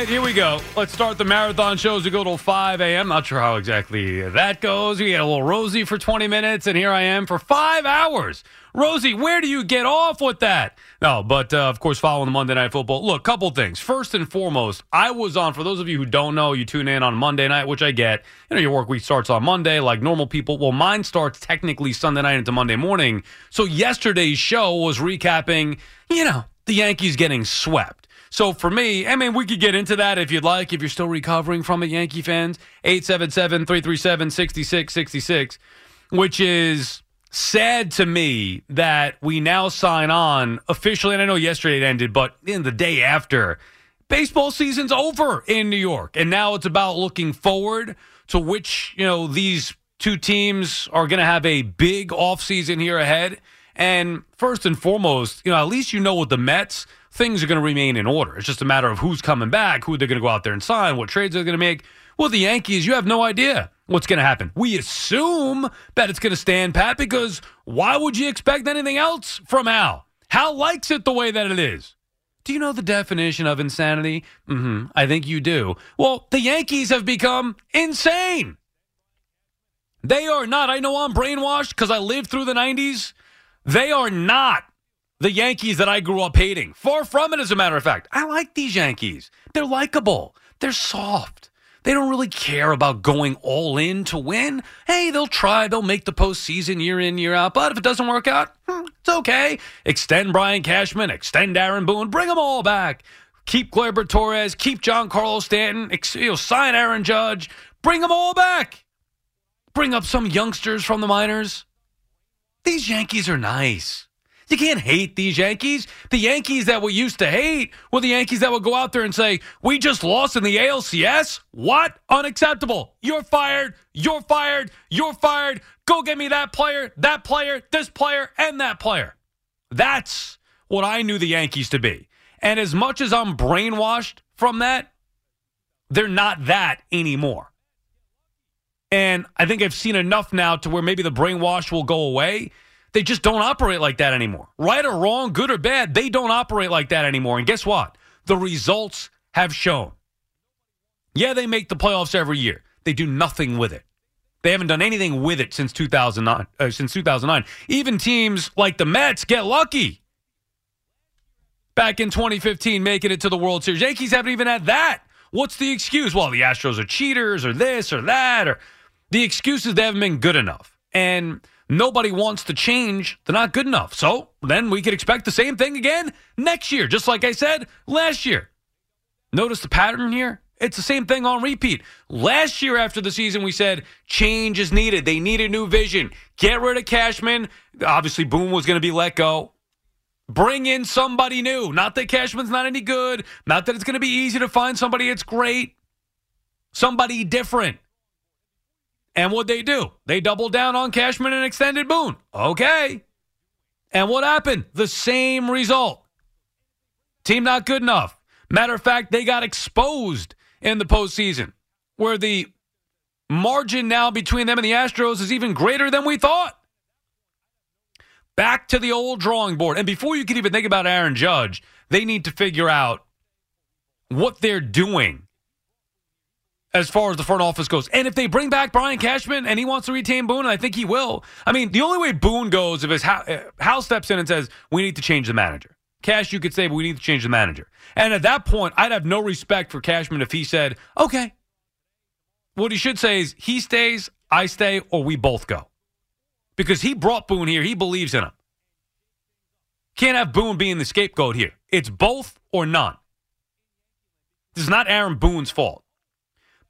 right, here we go. Let's start the marathon shows We go till 5 a.m. Not sure how exactly that goes. We had a little Rosie for 20 minutes, and here I am for five hours. Rosie, where do you get off with that? No, but uh, of course, following the Monday Night Football. Look, couple things. First and foremost, I was on, for those of you who don't know, you tune in on Monday night, which I get. You know, your work week starts on Monday like normal people. Well, mine starts technically Sunday night into Monday morning. So yesterday's show was recapping, you know, the Yankees getting swept. So for me, I mean, we could get into that if you'd like, if you're still recovering from it, Yankee fans. 877 337 6666, which is sad to me that we now sign on officially. And I know yesterday it ended, but in the day after, baseball season's over in New York. And now it's about looking forward to which, you know, these two teams are going to have a big offseason here ahead. And first and foremost, you know, at least you know with the Mets, things are going to remain in order. It's just a matter of who's coming back, who they're going to go out there and sign, what trades they're going to make. Well, the Yankees, you have no idea what's going to happen. We assume that it's going to stand pat because why would you expect anything else from Hal? Hal likes it the way that it is. Do you know the definition of insanity? hmm I think you do. Well, the Yankees have become insane. They are not. I know I'm brainwashed because I lived through the 90s. They are not the Yankees that I grew up hating. Far from it, as a matter of fact. I like these Yankees. They're likable, they're soft. They don't really care about going all in to win. Hey, they'll try, they'll make the postseason year in, year out. But if it doesn't work out, hmm, it's okay. Extend Brian Cashman, extend Aaron Boone, bring them all back. Keep Gleyber Torres, keep Giancarlo Stanton, ex- you know, sign Aaron Judge, bring them all back. Bring up some youngsters from the minors. These Yankees are nice. You can't hate these Yankees. The Yankees that we used to hate were the Yankees that would go out there and say, We just lost in the ALCS? What? Unacceptable. You're fired. You're fired. You're fired. Go get me that player, that player, this player, and that player. That's what I knew the Yankees to be. And as much as I'm brainwashed from that, they're not that anymore. And I think I've seen enough now to where maybe the brainwash will go away. They just don't operate like that anymore. Right or wrong, good or bad, they don't operate like that anymore. And guess what? The results have shown. Yeah, they make the playoffs every year. They do nothing with it. They haven't done anything with it since 2009. Uh, since 2009, even teams like the Mets get lucky. Back in 2015, making it to the World Series, Yankees haven't even had that. What's the excuse? Well, the Astros are cheaters, or this, or that, or the excuses they haven't been good enough. And nobody wants to change, they're not good enough. So then we could expect the same thing again next year, just like I said last year. Notice the pattern here? It's the same thing on repeat. Last year after the season, we said change is needed. They need a new vision. Get rid of Cashman. Obviously, Boone was going to be let go. Bring in somebody new. Not that Cashman's not any good. Not that it's going to be easy to find somebody that's great. Somebody different. And what they do? They doubled down on Cashman and extended Boone. Okay. And what happened? The same result. Team not good enough. Matter of fact, they got exposed in the postseason, where the margin now between them and the Astros is even greater than we thought. Back to the old drawing board. And before you can even think about Aaron Judge, they need to figure out what they're doing as far as the front office goes. And if they bring back Brian Cashman and he wants to retain Boone, and I think he will. I mean, the only way Boone goes if his uh, Hal steps in and says, "We need to change the manager." Cash, you could say, but we need to change the manager. And at that point, I'd have no respect for Cashman if he said, okay. What he should say is, he stays, I stay, or we both go. Because he brought Boone here. He believes in him. Can't have Boone being the scapegoat here. It's both or none. This is not Aaron Boone's fault.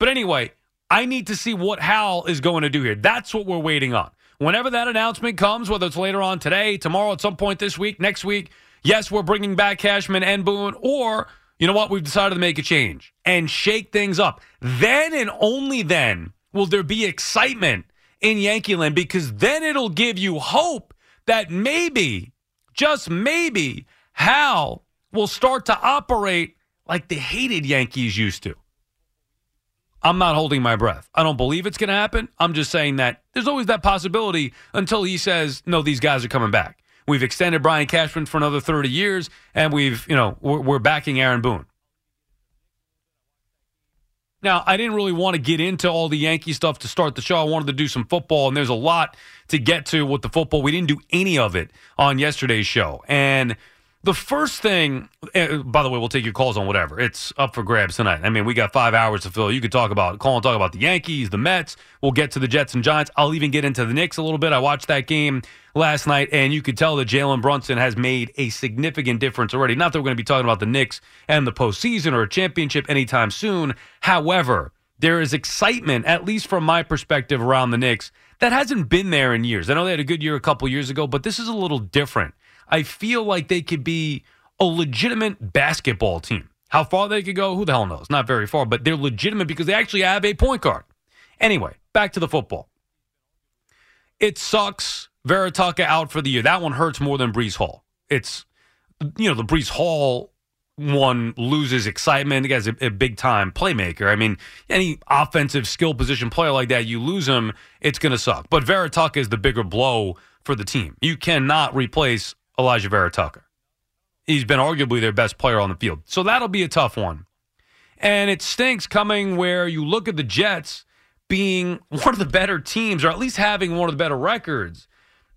But anyway, I need to see what Hal is going to do here. That's what we're waiting on. Whenever that announcement comes, whether it's later on today, tomorrow, at some point this week, next week, yes, we're bringing back Cashman and Boone, or you know what, we've decided to make a change and shake things up. Then and only then will there be excitement in Yankee Land because then it'll give you hope that maybe just maybe, Hal will start to operate like the hated Yankees used to. I'm not holding my breath. I don't believe it's going to happen. I'm just saying that there's always that possibility until he says, no, these guys are coming back. We've extended Brian Cashman for another 30 years, and we've, you know, we're, we're backing Aaron Boone. Now, I didn't really want to get into all the Yankee stuff to start the show. I wanted to do some football, and there's a lot to get to with the football. We didn't do any of it on yesterday's show. And the first thing, uh, by the way, we'll take your calls on whatever. It's up for grabs tonight. I mean, we got five hours to fill. You could talk about, call and talk about the Yankees, the Mets. We'll get to the Jets and Giants. I'll even get into the Knicks a little bit. I watched that game last night, and you could tell that Jalen Brunson has made a significant difference already. Not that we're going to be talking about the Knicks and the postseason or a championship anytime soon. However, there is excitement, at least from my perspective, around the Knicks that hasn't been there in years. I know they had a good year a couple years ago, but this is a little different. I feel like they could be a legitimate basketball team. How far they could go, who the hell knows? Not very far, but they're legitimate because they actually have a point guard. Anyway, back to the football. It sucks. Vera Tucker out for the year. That one hurts more than Breece Hall. It's, you know, the Breece Hall one loses excitement. The guy's a, a big time playmaker. I mean, any offensive skill position player like that, you lose him, it's going to suck. But Vera Tucker is the bigger blow for the team. You cannot replace Elijah Vera Tucker. He's been arguably their best player on the field. So that'll be a tough one. And it stinks coming where you look at the Jets being one of the better teams, or at least having one of the better records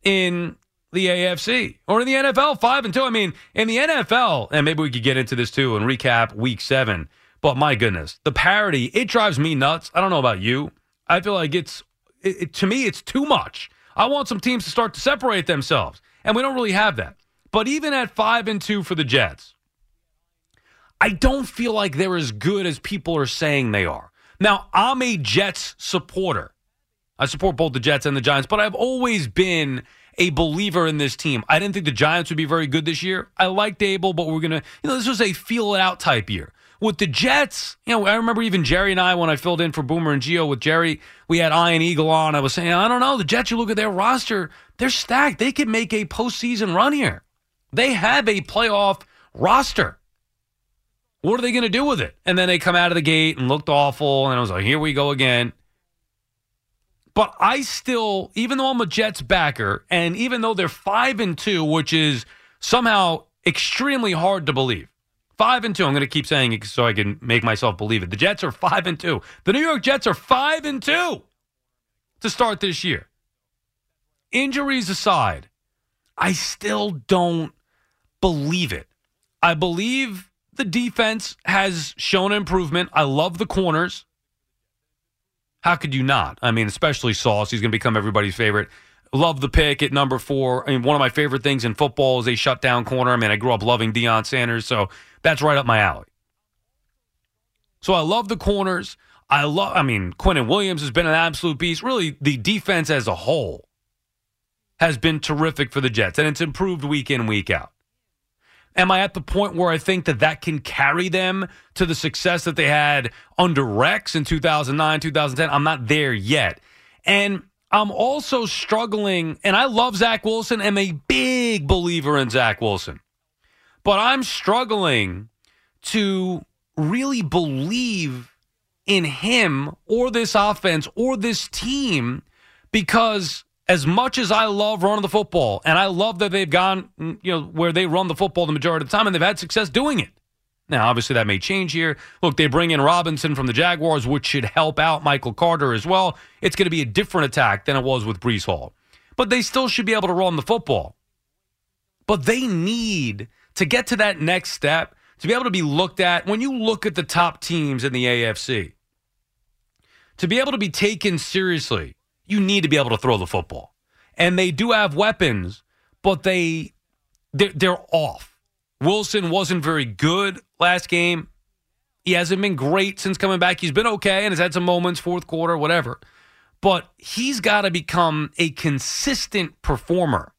in the AFC or in the NFL, five and two. I mean, in the NFL, and maybe we could get into this too and recap week seven. But my goodness, the parity, it drives me nuts. I don't know about you. I feel like it's, it, it, to me, it's too much. I want some teams to start to separate themselves, and we don't really have that. But even at five and two for the Jets, I don't feel like they're as good as people are saying they are. Now, I'm a Jets supporter. I support both the Jets and the Giants, but I've always been a believer in this team. I didn't think the Giants would be very good this year. I liked Daboll, but we're going to, you know, this was a feel it out type year. With the Jets, you know, I remember even Jerry and I, when I filled in for Boomer and Geo with Jerry, we had Ian Eagle on. I was saying, I don't know, the Jets, you look at their roster, they're stacked. They could make a postseason run here. They have a playoff roster. What are they going to do with it? And then they come out of the gate and looked awful. And I was like, here we go again. But I still, even though I'm a Jets backer, and even though they're five and two, which is somehow extremely hard to believe. Five and two. I'm going to keep saying it so I can make myself believe it. The Jets are five and two. The New York Jets are five and two to start this year. Injuries aside, I still don't believe it. I believe the defense has shown improvement. I love the corners. How could you not? I mean, especially Sauce. He's going to become everybody's favorite. Love the pick at number four. I mean, one of my favorite things in football is a shutdown corner. I mean, I grew up loving Deion Sanders, so that's right up my alley. So I love the corners. I love. I mean, Quinnen Williams has been an absolute beast. Really, the defense as a whole has been terrific for the Jets, and it's improved week in, week out. Am I at the point where I think that that can carry them to the success that they had under Rex in 2009, 2010? I'm not there yet. And I'm also struggling, and I love Zach Wilson. I'm a big believer in Zach Wilson. But I'm struggling to really believe in him or this offense or this team because as much as I love running the football, and I love that they've gone, you know, where they run the football the majority of the time, and they've had success doing it. Now, obviously, that may change here. Look, they bring in Robinson from the Jaguars, which should help out Michael Carter as well. It's going to be a different attack than it was with Breece Hall, but they still should be able to run the football. But they need to get to that next step, to be able to be looked at when you look at the top teams in the AFC, to be able to be taken seriously, you need to be able to throw the football. And they do have weapons, but they they're, they're off. Wilson wasn't very good last game. He hasn't been great since coming back. He's been okay and has had some moments, fourth quarter, whatever. But he's got to become a consistent performer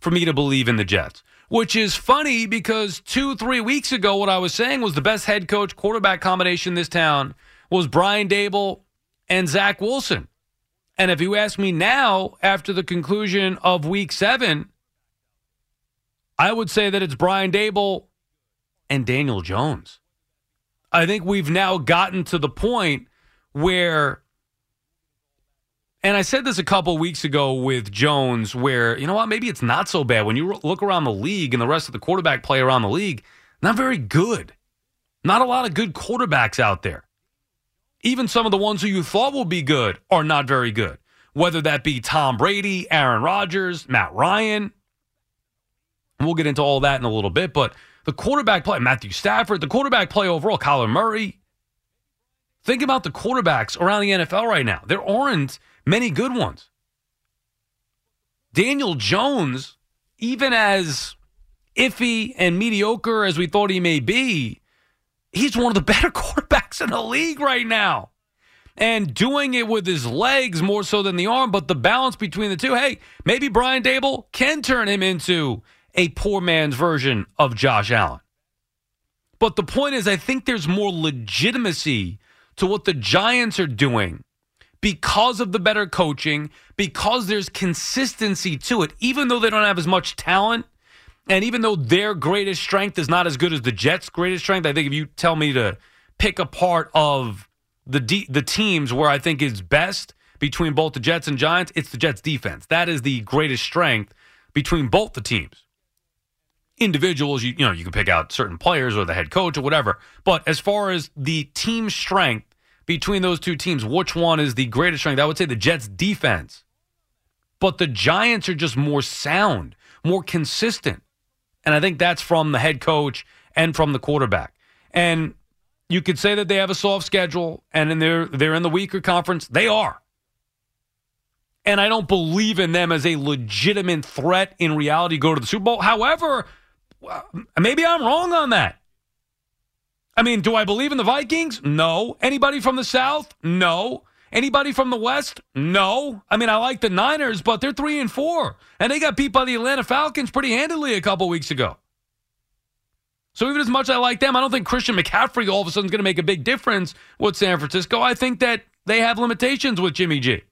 for me to believe in the Jets. Which is funny because two, three weeks ago, what I was saying was the best head coach quarterback combination in this town was Brian Daboll and Zach Wilson. And if you ask me now, after the conclusion of week seven, I would say that it's Brian Daboll and Daniel Jones. I think we've now gotten to the point where, and I said this a couple weeks ago with Jones, where, you know what, maybe it's not so bad. When you look around the league and the rest of the quarterback play around the league, not very good. Not a lot of good quarterbacks out there. Even some of the ones who you thought would be good are not very good. Whether that be Tom Brady, Aaron Rodgers, Matt Ryan. We'll get into all that in a little bit, but the quarterback play, Matthew Stafford, the quarterback play overall, Kyler Murray. Think about the quarterbacks around the NFL right now. There aren't many good ones. Daniel Jones, even as iffy and mediocre as we thought he may be, he's one of the better quarterbacks in the league right now. And doing it with his legs more so than the arm, but the balance between the two. Hey, maybe Brian Daboll can turn him into a poor man's version of Josh Allen. But the point is, I think there's more legitimacy to what the Giants are doing because of the better coaching, because there's consistency to it, even though they don't have as much talent. And even though their greatest strength is not as good as the Jets' greatest strength, I think if you tell me to pick a part of the de- the teams where I think is best between both the Jets and Giants, it's the Jets' defense. That is the greatest strength between both the teams individuals, you, you know, you can pick out certain players or the head coach or whatever. But as far as the team strength between those two teams, which one is the greatest strength? I would say the Jets defense. But the Giants are just more sound, more consistent. And I think that's from the head coach and from the quarterback. And you could say that they have a soft schedule and in they're they're in the weaker conference. They are. And I don't believe in them as a legitimate threat in reality go to the Super Bowl. However, maybe I'm wrong on that. I mean, do I believe in the Vikings? No. Anybody from the South? No. Anybody from the West? No. I mean, I like the Niners, but they're three and four, and they got beat by the Atlanta Falcons pretty handily a couple weeks ago. So even as much as I like them, I don't think Christian McCaffrey all of a sudden is going to make a big difference with San Francisco. I think that they have limitations with Jimmy G.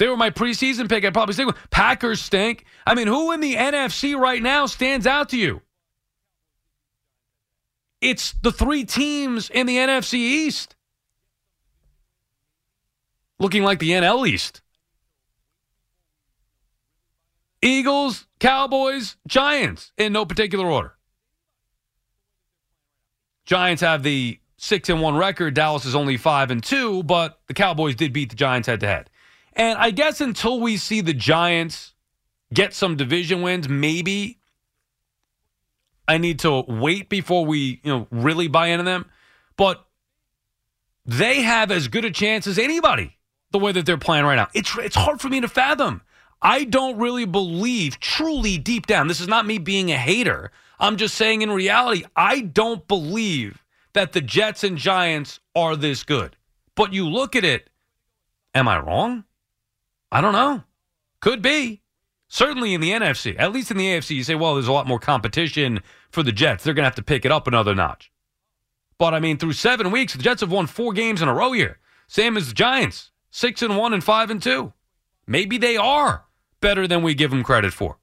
They were my preseason pick. I'd probably say Packers stink. I mean, who in the NFC right now stands out to you? It's the three teams in the NFC East. Looking like the NL East. Eagles, Cowboys, Giants in no particular order. Giants have the 6 and 1 record. Dallas is only 5 and 2, but the Cowboys did beat the Giants head to head. And I guess until we see the Giants get some division wins, maybe I need to wait before we, you know, really buy into them. But they have as good a chance as anybody the way that they're playing right now. It's it's hard for me to fathom. I don't really believe truly deep down. This is not me being a hater. I'm just saying in reality, I don't believe that the Jets and Giants are this good. But you look at it, am I wrong? I don't know. Could be. Certainly in the NFC. At least in the AFC, you say, well, there's a lot more competition for the Jets. They're going to have to pick it up another notch. But I mean, through seven weeks, the Jets have won four games in a row here. Same as the Giants, six and one and five and two. Maybe they are better than we give them credit for.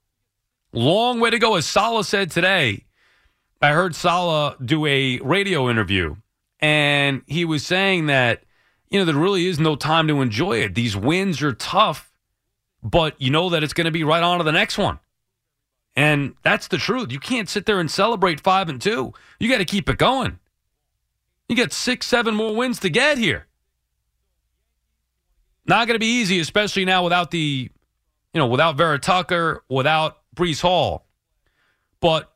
Long way to go. As Saleh said today, I heard Saleh do a radio interview, and he was saying that you know, there really is no time to enjoy it. These wins are tough, but you know that it's going to be right on to the next one. And that's the truth. You can't sit there and celebrate five and two. You got to keep it going. You got six, seven more wins to get here. Not going to be easy, especially now without the, you know, without Vera Tucker, without Breece Hall. but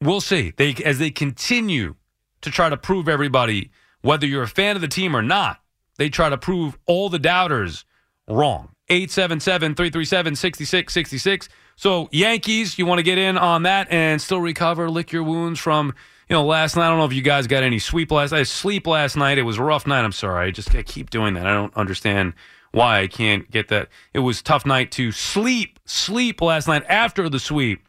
we'll see. They as they continue to try to prove everybody whether you're a fan of the team or not. They try to prove all the doubters wrong. 877-337-6666. So Yankees, you want to get in on that and still recover, lick your wounds from you know last night. I don't know if you guys got any sleep last night. Sleep last night. It was a rough night. I'm sorry. I just I keep doing that. I don't understand why I can't get that. It was tough night to sleep, sleep last night after the sweep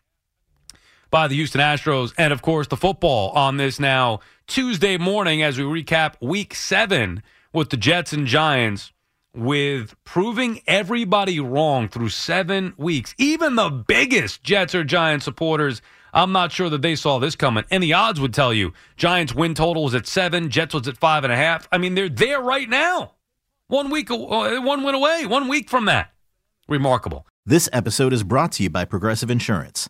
by the Houston Astros. And of course, the football on this now Tuesday morning as we recap week seven with the Jets and Giants with proving everybody wrong through seven weeks. Even the biggest Jets or Giants supporters, I'm not sure that they saw this coming. And the odds would tell you Giants win total was at seven, Jets was at five and a half. I mean, they're there right now. One week, uh, one went away, one week from that. Remarkable. This episode is brought to you by Progressive Insurance.